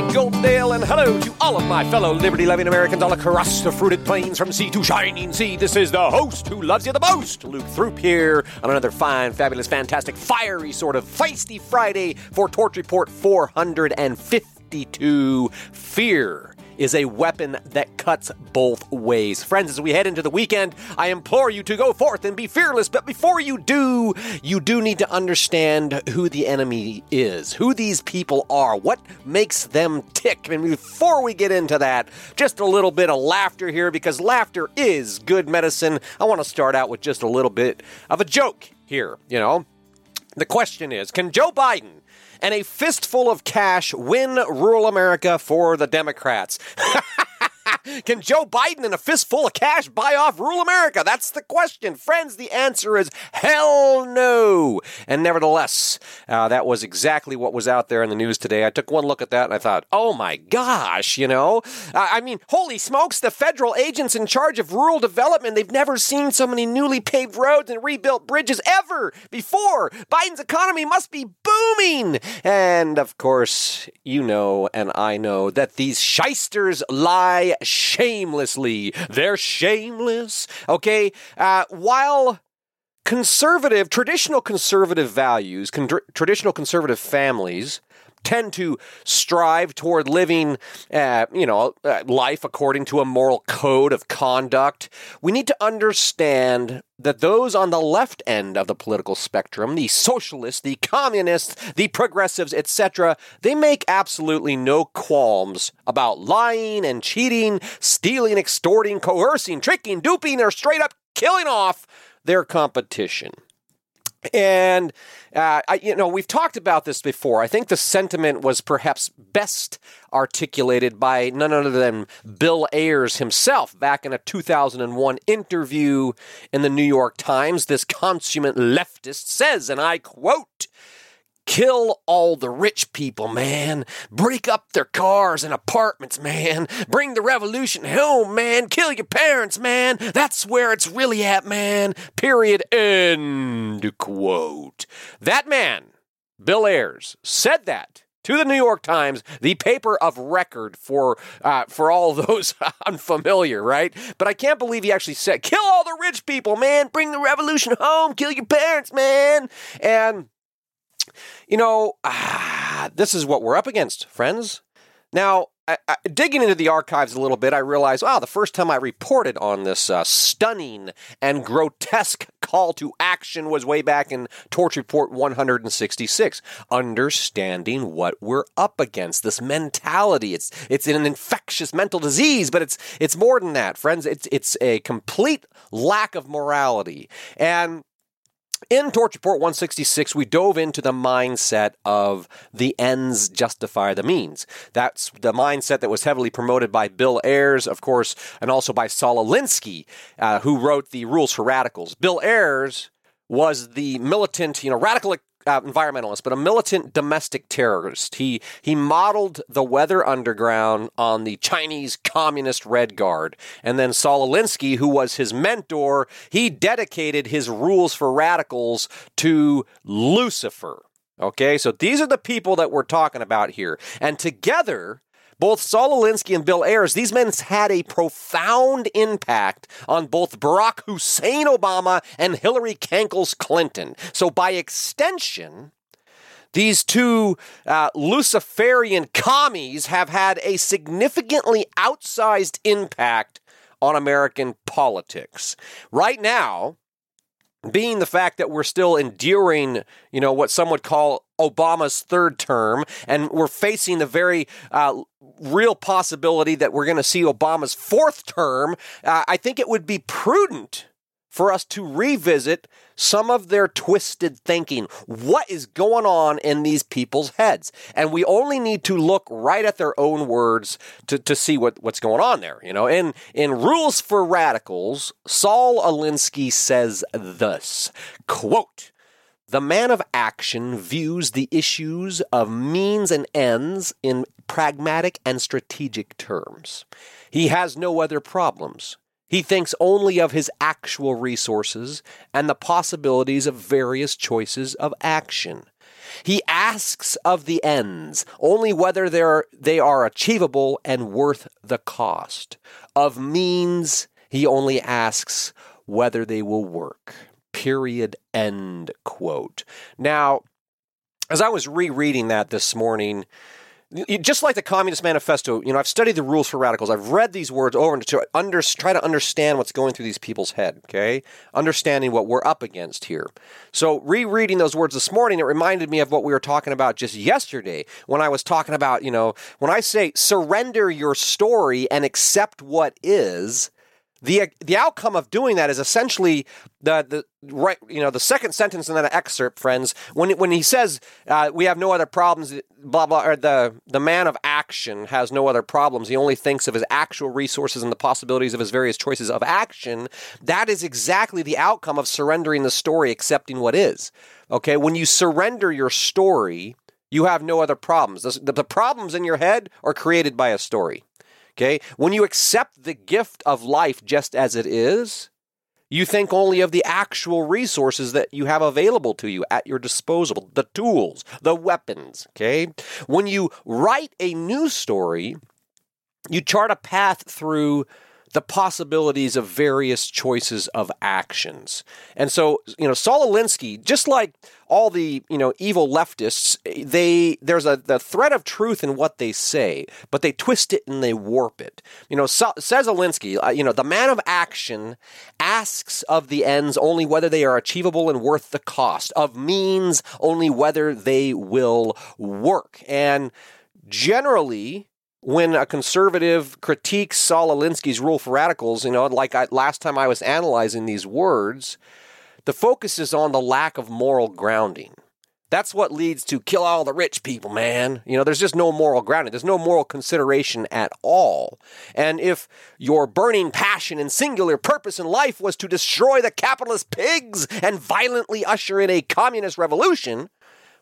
morning, Goldendale, and hello to all of my fellow liberty loving Americans all across the fruited plains from sea to shining sea. This is the host who loves you the most, Luke Throop here on another fine, fabulous, fantastic, fiery sort of feisty Friday for Torch Report 452 Fear is a weapon that cuts both ways. Friends, as we head into the weekend, I implore you to go forth and be fearless. But before you do, you do need to understand who the enemy is, who these people are, what makes them tick. And before we get into that, just a little bit of laughter here because laughter is good medicine. I want to start out with just a little bit of a joke here, you know. The question is Can Joe Biden and a fistful of cash win rural America for the Democrats. Can Joe Biden and a fistful of cash buy off rural America? That's the question. Friends, the answer is hell no. And nevertheless, uh, that was exactly what was out there in the news today. I took one look at that and I thought, oh my gosh, you know? Uh, I mean, holy smokes, the federal agents in charge of rural development, they've never seen so many newly paved roads and rebuilt bridges ever before. Biden's economy must be booming. And of course, you know and I know that these shysters lie shamelessly. They're shameless. Okay? Uh, while conservative, traditional conservative values, con- traditional conservative families tend to strive toward living, uh, you know, uh, life according to a moral code of conduct. We need to understand that those on the left end of the political spectrum, the socialists, the communists, the progressives, etc., they make absolutely no qualms about lying and cheating, stealing, extorting, coercing, tricking, duping, or straight up killing off their competition. And uh, I, you know, we've talked about this before. I think the sentiment was perhaps best articulated by none other than Bill Ayers himself back in a 2001 interview in the New York Times. This consummate leftist says, and I quote, Kill all the rich people, man. Break up their cars and apartments, man. Bring the revolution home, man. Kill your parents, man. That's where it's really at, man. Period. End quote. That man, Bill Ayers, said that to the New York Times, the paper of record for uh, for all those unfamiliar, right? But I can't believe he actually said, "Kill all the rich people, man. Bring the revolution home. Kill your parents, man." And you know, ah, this is what we're up against, friends. Now, I, I, digging into the archives a little bit, I realized, wow, the first time I reported on this uh, stunning and grotesque call to action was way back in Torch Report 166. Understanding what we're up against, this mentality. It's it's an infectious mental disease, but it's it's more than that, friends. It's it's a complete lack of morality. And in Torch Report 166, we dove into the mindset of the ends justify the means. That's the mindset that was heavily promoted by Bill Ayers, of course, and also by Saul Alinsky, uh, who wrote the Rules for Radicals. Bill Ayers was the militant, you know, radical uh, environmentalist, but a militant domestic terrorist. He he modeled the Weather Underground on the Chinese Communist Red Guard, and then Saul Alinsky, who was his mentor, he dedicated his rules for radicals to Lucifer. Okay, so these are the people that we're talking about here, and together both Saul Alinsky and Bill Ayers, these men had a profound impact on both Barack Hussein Obama and Hillary Cankles Clinton. So, by extension, these two uh, Luciferian commies have had a significantly outsized impact on American politics. Right now, being the fact that we're still enduring, you know, what some would call Obama's third term, and we're facing the very uh, real possibility that we're going to see Obama's fourth term, uh, I think it would be prudent for us to revisit some of their twisted thinking. What is going on in these people's heads? And we only need to look right at their own words to, to see what, what's going on there. You know, in, in Rules for Radicals, Saul Alinsky says this quote, the man of action views the issues of means and ends in pragmatic and strategic terms. He has no other problems. He thinks only of his actual resources and the possibilities of various choices of action. He asks of the ends only whether they are achievable and worth the cost. Of means, he only asks whether they will work. Period. End quote. Now, as I was rereading that this morning, just like the Communist Manifesto, you know, I've studied the rules for radicals. I've read these words over and to under, try to understand what's going through these people's head. Okay, understanding what we're up against here. So, rereading those words this morning, it reminded me of what we were talking about just yesterday when I was talking about, you know, when I say surrender your story and accept what is the the outcome of doing that is essentially the the right you know the second sentence in that excerpt friends when when he says uh, we have no other problems blah blah or the the man of action has no other problems. He only thinks of his actual resources and the possibilities of his various choices of action. That is exactly the outcome of surrendering the story accepting what is. Okay? When you surrender your story you have no other problems. The, the problems in your head are created by a story Okay? When you accept the gift of life just as it is, you think only of the actual resources that you have available to you at your disposal, the tools, the weapons. Okay? When you write a news story, you chart a path through the possibilities of various choices of actions. And so, you know, Saul Alinsky, just like all the, you know, evil leftists, they there's a the thread of truth in what they say, but they twist it and they warp it. You know, so, says Alinsky, uh, you know, the man of action asks of the ends only whether they are achievable and worth the cost, of means only whether they will work. And generally, when a conservative critiques Saul Alinsky's rule for radicals, you know, like I, last time I was analyzing these words, the focus is on the lack of moral grounding. That's what leads to kill all the rich people, man. You know, there's just no moral grounding. There's no moral consideration at all. And if your burning passion and singular purpose in life was to destroy the capitalist pigs and violently usher in a communist revolution,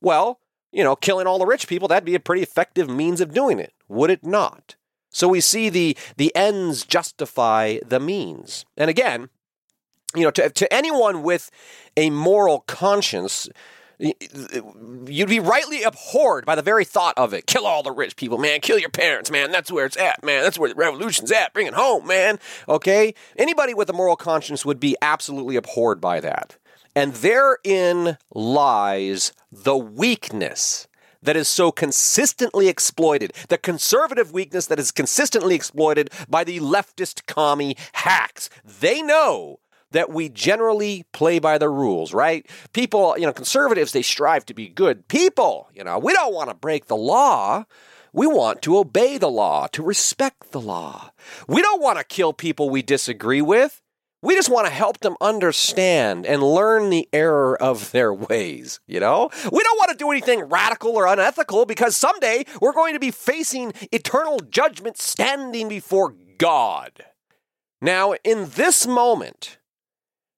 well, you know, killing all the rich people, that'd be a pretty effective means of doing it, would it not? So we see the the ends justify the means. And again, you know, to, to anyone with a moral conscience, you'd be rightly abhorred by the very thought of it. Kill all the rich people, man. Kill your parents, man. That's where it's at, man. That's where the revolution's at. Bring it home, man. Okay? Anybody with a moral conscience would be absolutely abhorred by that. And therein lies the weakness that is so consistently exploited, the conservative weakness that is consistently exploited by the leftist commie hacks. They know that we generally play by the rules, right? People, you know, conservatives, they strive to be good people. You know, we don't want to break the law. We want to obey the law, to respect the law. We don't want to kill people we disagree with. We just want to help them understand and learn the error of their ways, you know? We don't want to do anything radical or unethical because someday we're going to be facing eternal judgment standing before God. Now, in this moment,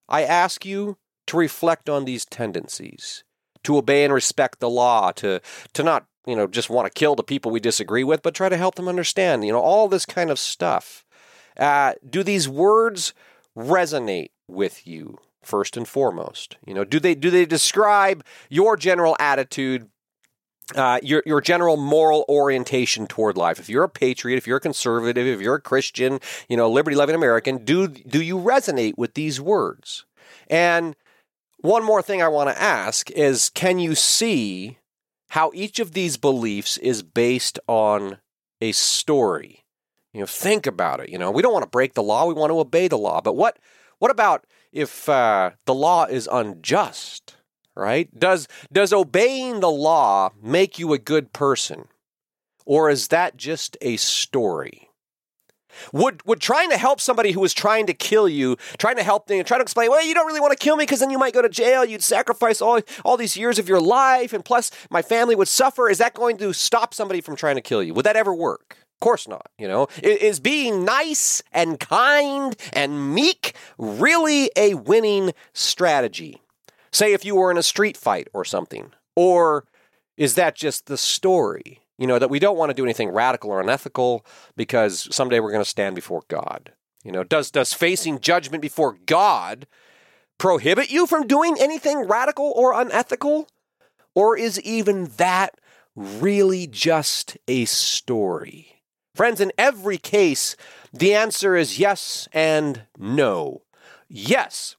I ask you to reflect on these tendencies, to obey and respect the law, to, to not, you know, just want to kill the people we disagree with, but try to help them understand, you know, all this kind of stuff. Uh, do these words resonate with you first and foremost? You know, do they do they describe your general attitude, uh, your your general moral orientation toward life? If you're a patriot, if you're a conservative, if you're a Christian, you know, liberty loving American, do do you resonate with these words? And one more thing I want to ask is, can you see how each of these beliefs is based on a story? You know, think about it. You know, we don't want to break the law; we want to obey the law. But what what about if uh, the law is unjust? Right? Does does obeying the law make you a good person, or is that just a story? Would would trying to help somebody who is trying to kill you, trying to help them, trying to explain, well, you don't really want to kill me because then you might go to jail. You'd sacrifice all all these years of your life, and plus my family would suffer. Is that going to stop somebody from trying to kill you? Would that ever work? Of course not. You know, is being nice and kind and meek really a winning strategy? Say if you were in a street fight or something. Or is that just the story? You know, that we don't want to do anything radical or unethical because someday we're going to stand before God. You know, does does facing judgment before God prohibit you from doing anything radical or unethical? Or is even that really just a story? Friends, in every case, the answer is yes and no. Yes.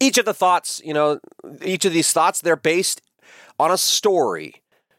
Each of the thoughts, you know, each of these thoughts, they're based on a story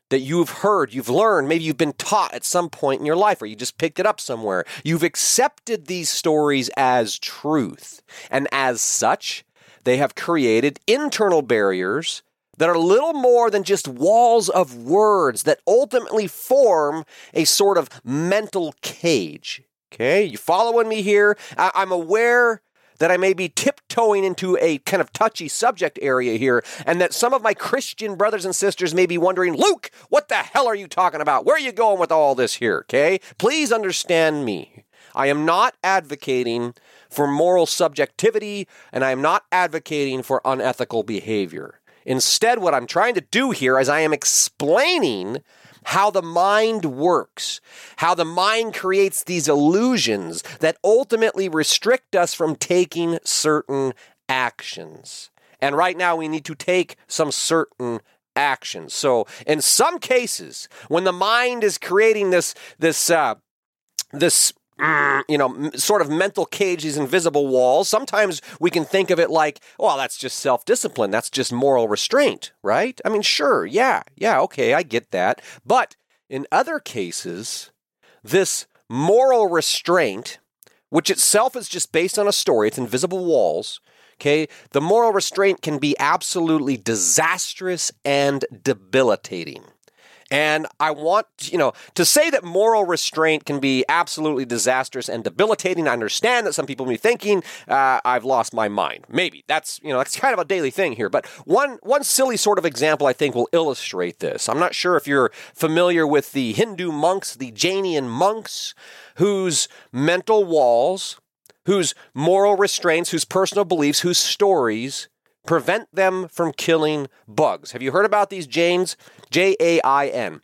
that you've heard, you've learned, maybe you've been taught at some point in your life, or you just picked it up somewhere. You've accepted these stories as truth. And as such, they have created internal barriers that are little more than just walls of words that ultimately form a sort of mental cage. Okay, you following me here? I- I'm aware that I may be tiptoeing into a kind of touchy subject area here, and that some of my Christian brothers and sisters may be wondering, Luke, what the hell are you talking about? Where are you going with all this here? Okay? Please understand me. I am not advocating for moral subjectivity, and I am not advocating for unethical behavior. Instead, what I'm trying to do here is I am explaining how the mind works, how the mind creates these illusions that ultimately restrict us from taking certain actions. And right now, we need to take some certain actions. So, in some cases, when the mind is creating this this uh, this Mm, you know, sort of mental cage, these invisible walls. Sometimes we can think of it like, well, that's just self discipline. That's just moral restraint, right? I mean, sure, yeah, yeah, okay, I get that. But in other cases, this moral restraint, which itself is just based on a story, it's invisible walls. Okay, the moral restraint can be absolutely disastrous and debilitating. And I want, you know, to say that moral restraint can be absolutely disastrous and debilitating. I understand that some people may be thinking, uh, I've lost my mind. Maybe that's, you know, that's kind of a daily thing here. But one, one silly sort of example I think will illustrate this. I'm not sure if you're familiar with the Hindu monks, the Jainian monks, whose mental walls, whose moral restraints, whose personal beliefs, whose stories prevent them from killing bugs. Have you heard about these Jains? J A I N.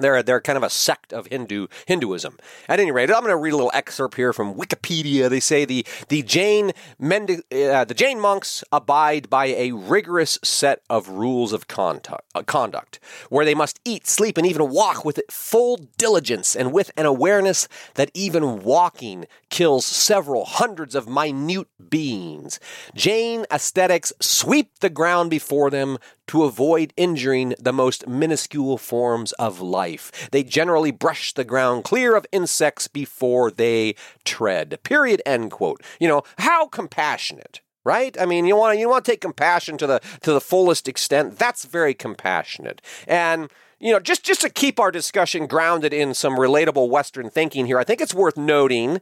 They're, they're kind of a sect of Hindu Hinduism. At any rate, I'm going to read a little excerpt here from Wikipedia. They say the the Jain Mendi- uh, the Jain monks abide by a rigorous set of rules of conduct, uh, conduct, where they must eat, sleep, and even walk with full diligence and with an awareness that even walking kills several hundreds of minute beings. Jain ascetics sweep the ground before them to avoid injuring the most minuscule forms of life. They generally brush the ground clear of insects before they tread. Period. End quote. You know, how compassionate right? I mean, you want to you want to take compassion to the to the fullest extent. That's very compassionate. And you know, just just to keep our discussion grounded in some relatable Western thinking here, I think it's worth noting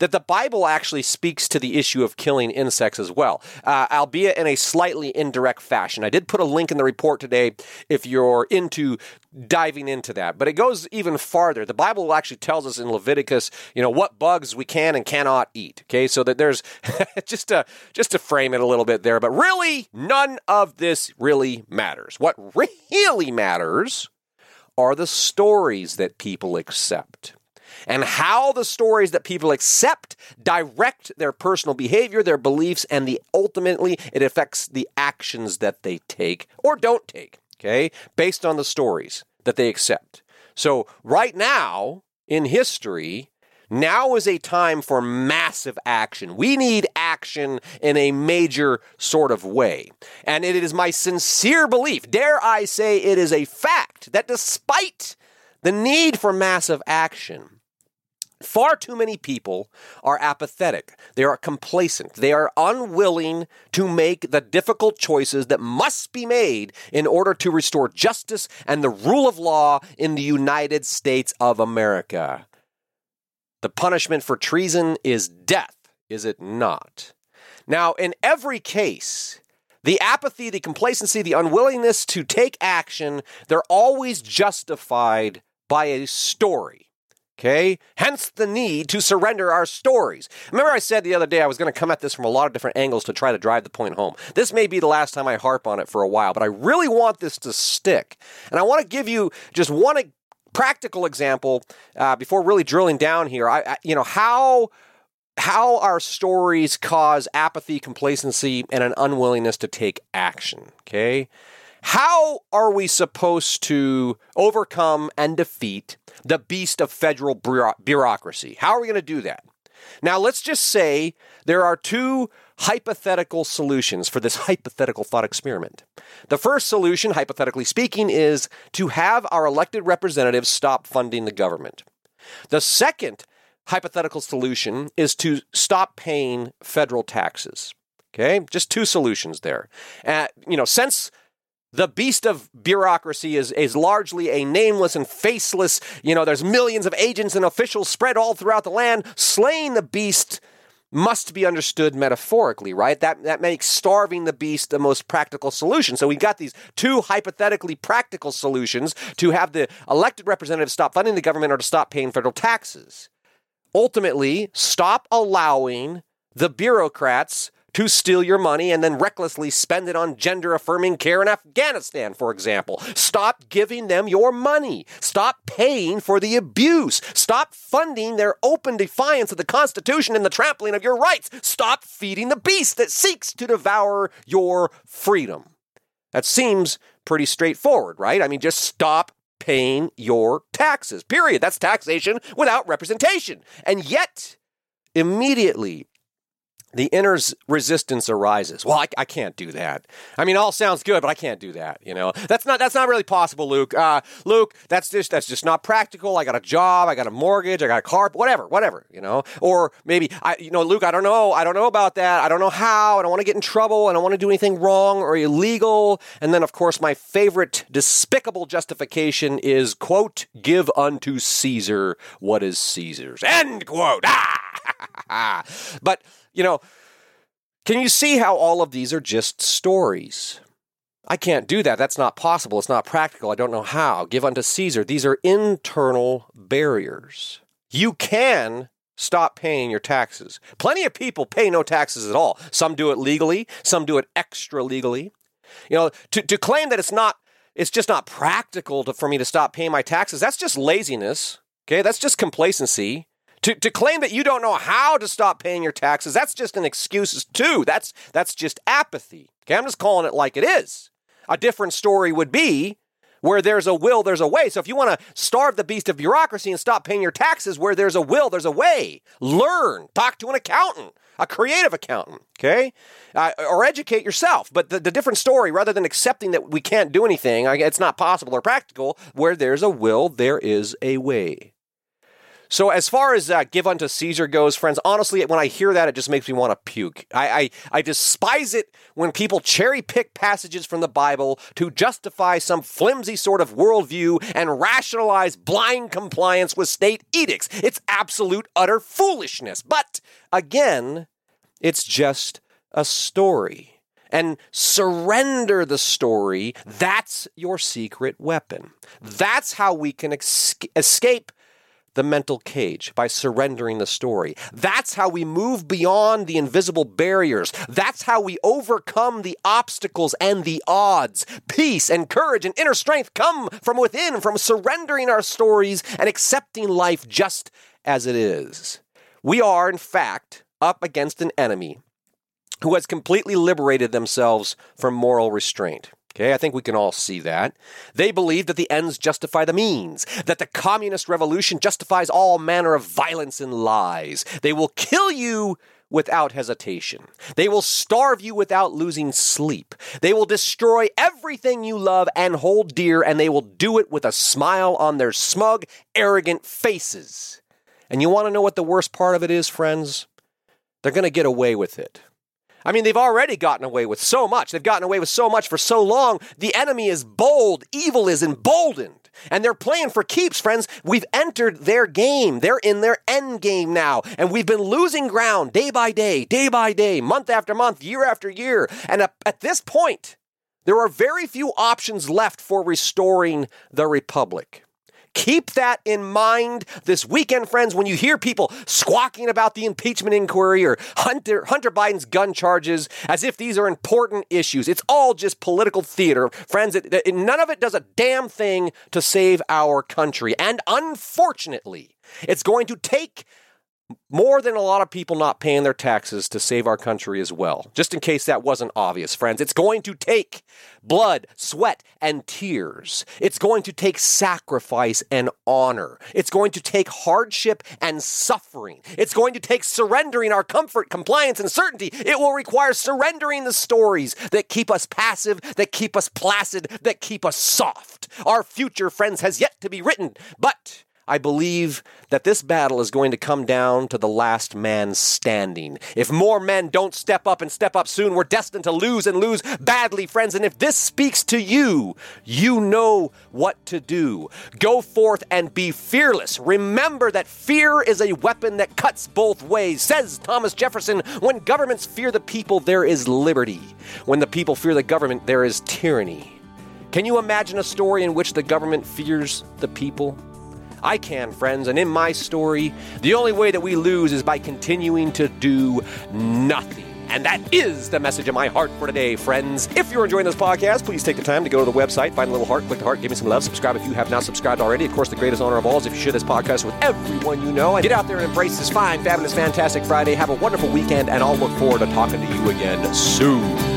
that the Bible actually speaks to the issue of killing insects as well, uh, albeit in a slightly indirect fashion. I did put a link in the report today if you're into diving into that, but it goes even farther. The Bible actually tells us in Leviticus, you know, what bugs we can and cannot eat. Okay, so that there's just to just to frame it a little bit there, but really none of this really matters. What really matters are the stories that people accept and how the stories that people accept direct their personal behavior, their beliefs, and the ultimately it affects the actions that they take or don't take, okay, based on the stories that they accept. So, right now in history, now is a time for massive action. We need action in a major sort of way. And it is my sincere belief, dare I say it is a fact, that despite the need for massive action, Far too many people are apathetic. They are complacent. They are unwilling to make the difficult choices that must be made in order to restore justice and the rule of law in the United States of America. The punishment for treason is death, is it not? Now, in every case, the apathy, the complacency, the unwillingness to take action, they're always justified by a story. Okay? Hence the need to surrender our stories. Remember, I said the other day I was going to come at this from a lot of different angles to try to drive the point home. This may be the last time I harp on it for a while, but I really want this to stick. And I want to give you just one practical example uh, before really drilling down here. I, I, you know, how how our stories cause apathy, complacency, and an unwillingness to take action. Okay. How are we supposed to overcome and defeat the beast of federal bureaucracy? How are we going to do that? Now, let's just say there are two hypothetical solutions for this hypothetical thought experiment. The first solution, hypothetically speaking, is to have our elected representatives stop funding the government. The second hypothetical solution is to stop paying federal taxes. Okay, just two solutions there. Uh, you know, since the beast of bureaucracy is, is largely a nameless and faceless, you know, there's millions of agents and officials spread all throughout the land. Slaying the beast must be understood metaphorically, right? That, that makes starving the beast the most practical solution. So we got these two hypothetically practical solutions to have the elected representatives stop funding the government or to stop paying federal taxes. Ultimately, stop allowing the bureaucrats to steal your money and then recklessly spend it on gender affirming care in Afghanistan, for example. Stop giving them your money. Stop paying for the abuse. Stop funding their open defiance of the Constitution and the trampling of your rights. Stop feeding the beast that seeks to devour your freedom. That seems pretty straightforward, right? I mean, just stop paying your taxes, period. That's taxation without representation. And yet, immediately, the inner resistance arises. Well, I, I, can't do that. I mean, all sounds good, but I can't do that. You know, that's not that's not really possible, Luke. Uh, Luke, that's just that's just not practical. I got a job, I got a mortgage, I got a car, whatever, whatever. You know, or maybe I, you know, Luke, I don't know, I don't know about that. I don't know how. I don't want to get in trouble. I don't want to do anything wrong or illegal. And then, of course, my favorite despicable justification is quote, "Give unto Caesar what is Caesar's." End quote. Ah! but you know, can you see how all of these are just stories? I can't do that. That's not possible. It's not practical. I don't know how. Give unto Caesar. These are internal barriers. You can stop paying your taxes. Plenty of people pay no taxes at all. Some do it legally, some do it extra legally. You know, to, to claim that it's not it's just not practical to, for me to stop paying my taxes, that's just laziness. Okay, that's just complacency. To, to claim that you don't know how to stop paying your taxes, that's just an excuse too. That's that's just apathy. Okay, I'm just calling it like it is. A different story would be where there's a will, there's a way. So if you want to starve the beast of bureaucracy and stop paying your taxes, where there's a will, there's a way. Learn, talk to an accountant, a creative accountant, okay? Uh, or educate yourself. But the, the, different story, rather than accepting that we can't do anything, it's not possible or practical, where there's a will, there is a way. So as far as uh, give unto Caesar goes, friends, honestly, when I hear that, it just makes me want to puke. I, I, I despise it when people cherry pick passages from the Bible to justify some flimsy sort of worldview and rationalize blind compliance with state edicts. It's absolute utter foolishness. But again, it's just a story and surrender the story. That's your secret weapon. That's how we can escape the mental cage by surrendering the story. That's how we move beyond the invisible barriers. That's how we overcome the obstacles and the odds. Peace and courage and inner strength come from within, from surrendering our stories and accepting life just as it is. We are, in fact, up against an enemy who has completely liberated themselves from moral restraint. Okay, I think we can all see that. They believe that the ends justify the means, that the communist revolution justifies all manner of violence and lies. They will kill you without hesitation. They will starve you without losing sleep. They will destroy everything you love and hold dear, and they will do it with a smile on their smug, arrogant faces. And you want to know what the worst part of it is, friends? They're going to get away with it. I mean, they've already gotten away with so much. They've gotten away with so much for so long. The enemy is bold, evil is emboldened. And they're playing for keeps, friends. We've entered their game. They're in their end game now. And we've been losing ground day by day, day by day, month after month, year after year. And at this point, there are very few options left for restoring the republic. Keep that in mind this weekend, friends, when you hear people squawking about the impeachment inquiry or Hunter, Hunter Biden's gun charges as if these are important issues. It's all just political theater. Friends, it, it, none of it does a damn thing to save our country. And unfortunately, it's going to take more than a lot of people not paying their taxes to save our country as well. Just in case that wasn't obvious, friends, it's going to take blood, sweat, and tears. It's going to take sacrifice and honor. It's going to take hardship and suffering. It's going to take surrendering our comfort, compliance, and certainty. It will require surrendering the stories that keep us passive, that keep us placid, that keep us soft. Our future, friends, has yet to be written, but I believe that this battle is going to come down to the last man standing. If more men don't step up and step up soon, we're destined to lose and lose badly, friends. And if this speaks to you, you know what to do. Go forth and be fearless. Remember that fear is a weapon that cuts both ways. Says Thomas Jefferson, when governments fear the people, there is liberty. When the people fear the government, there is tyranny. Can you imagine a story in which the government fears the people? I can, friends, and in my story, the only way that we lose is by continuing to do nothing. And that is the message of my heart for today, friends. If you're enjoying this podcast, please take the time to go to the website, find a little heart, click the heart, give me some love, subscribe if you have not subscribed already. Of course, the greatest honor of all is if you share this podcast with everyone you know. And get out there and embrace this fine, fabulous, fantastic Friday. Have a wonderful weekend, and I'll look forward to talking to you again soon.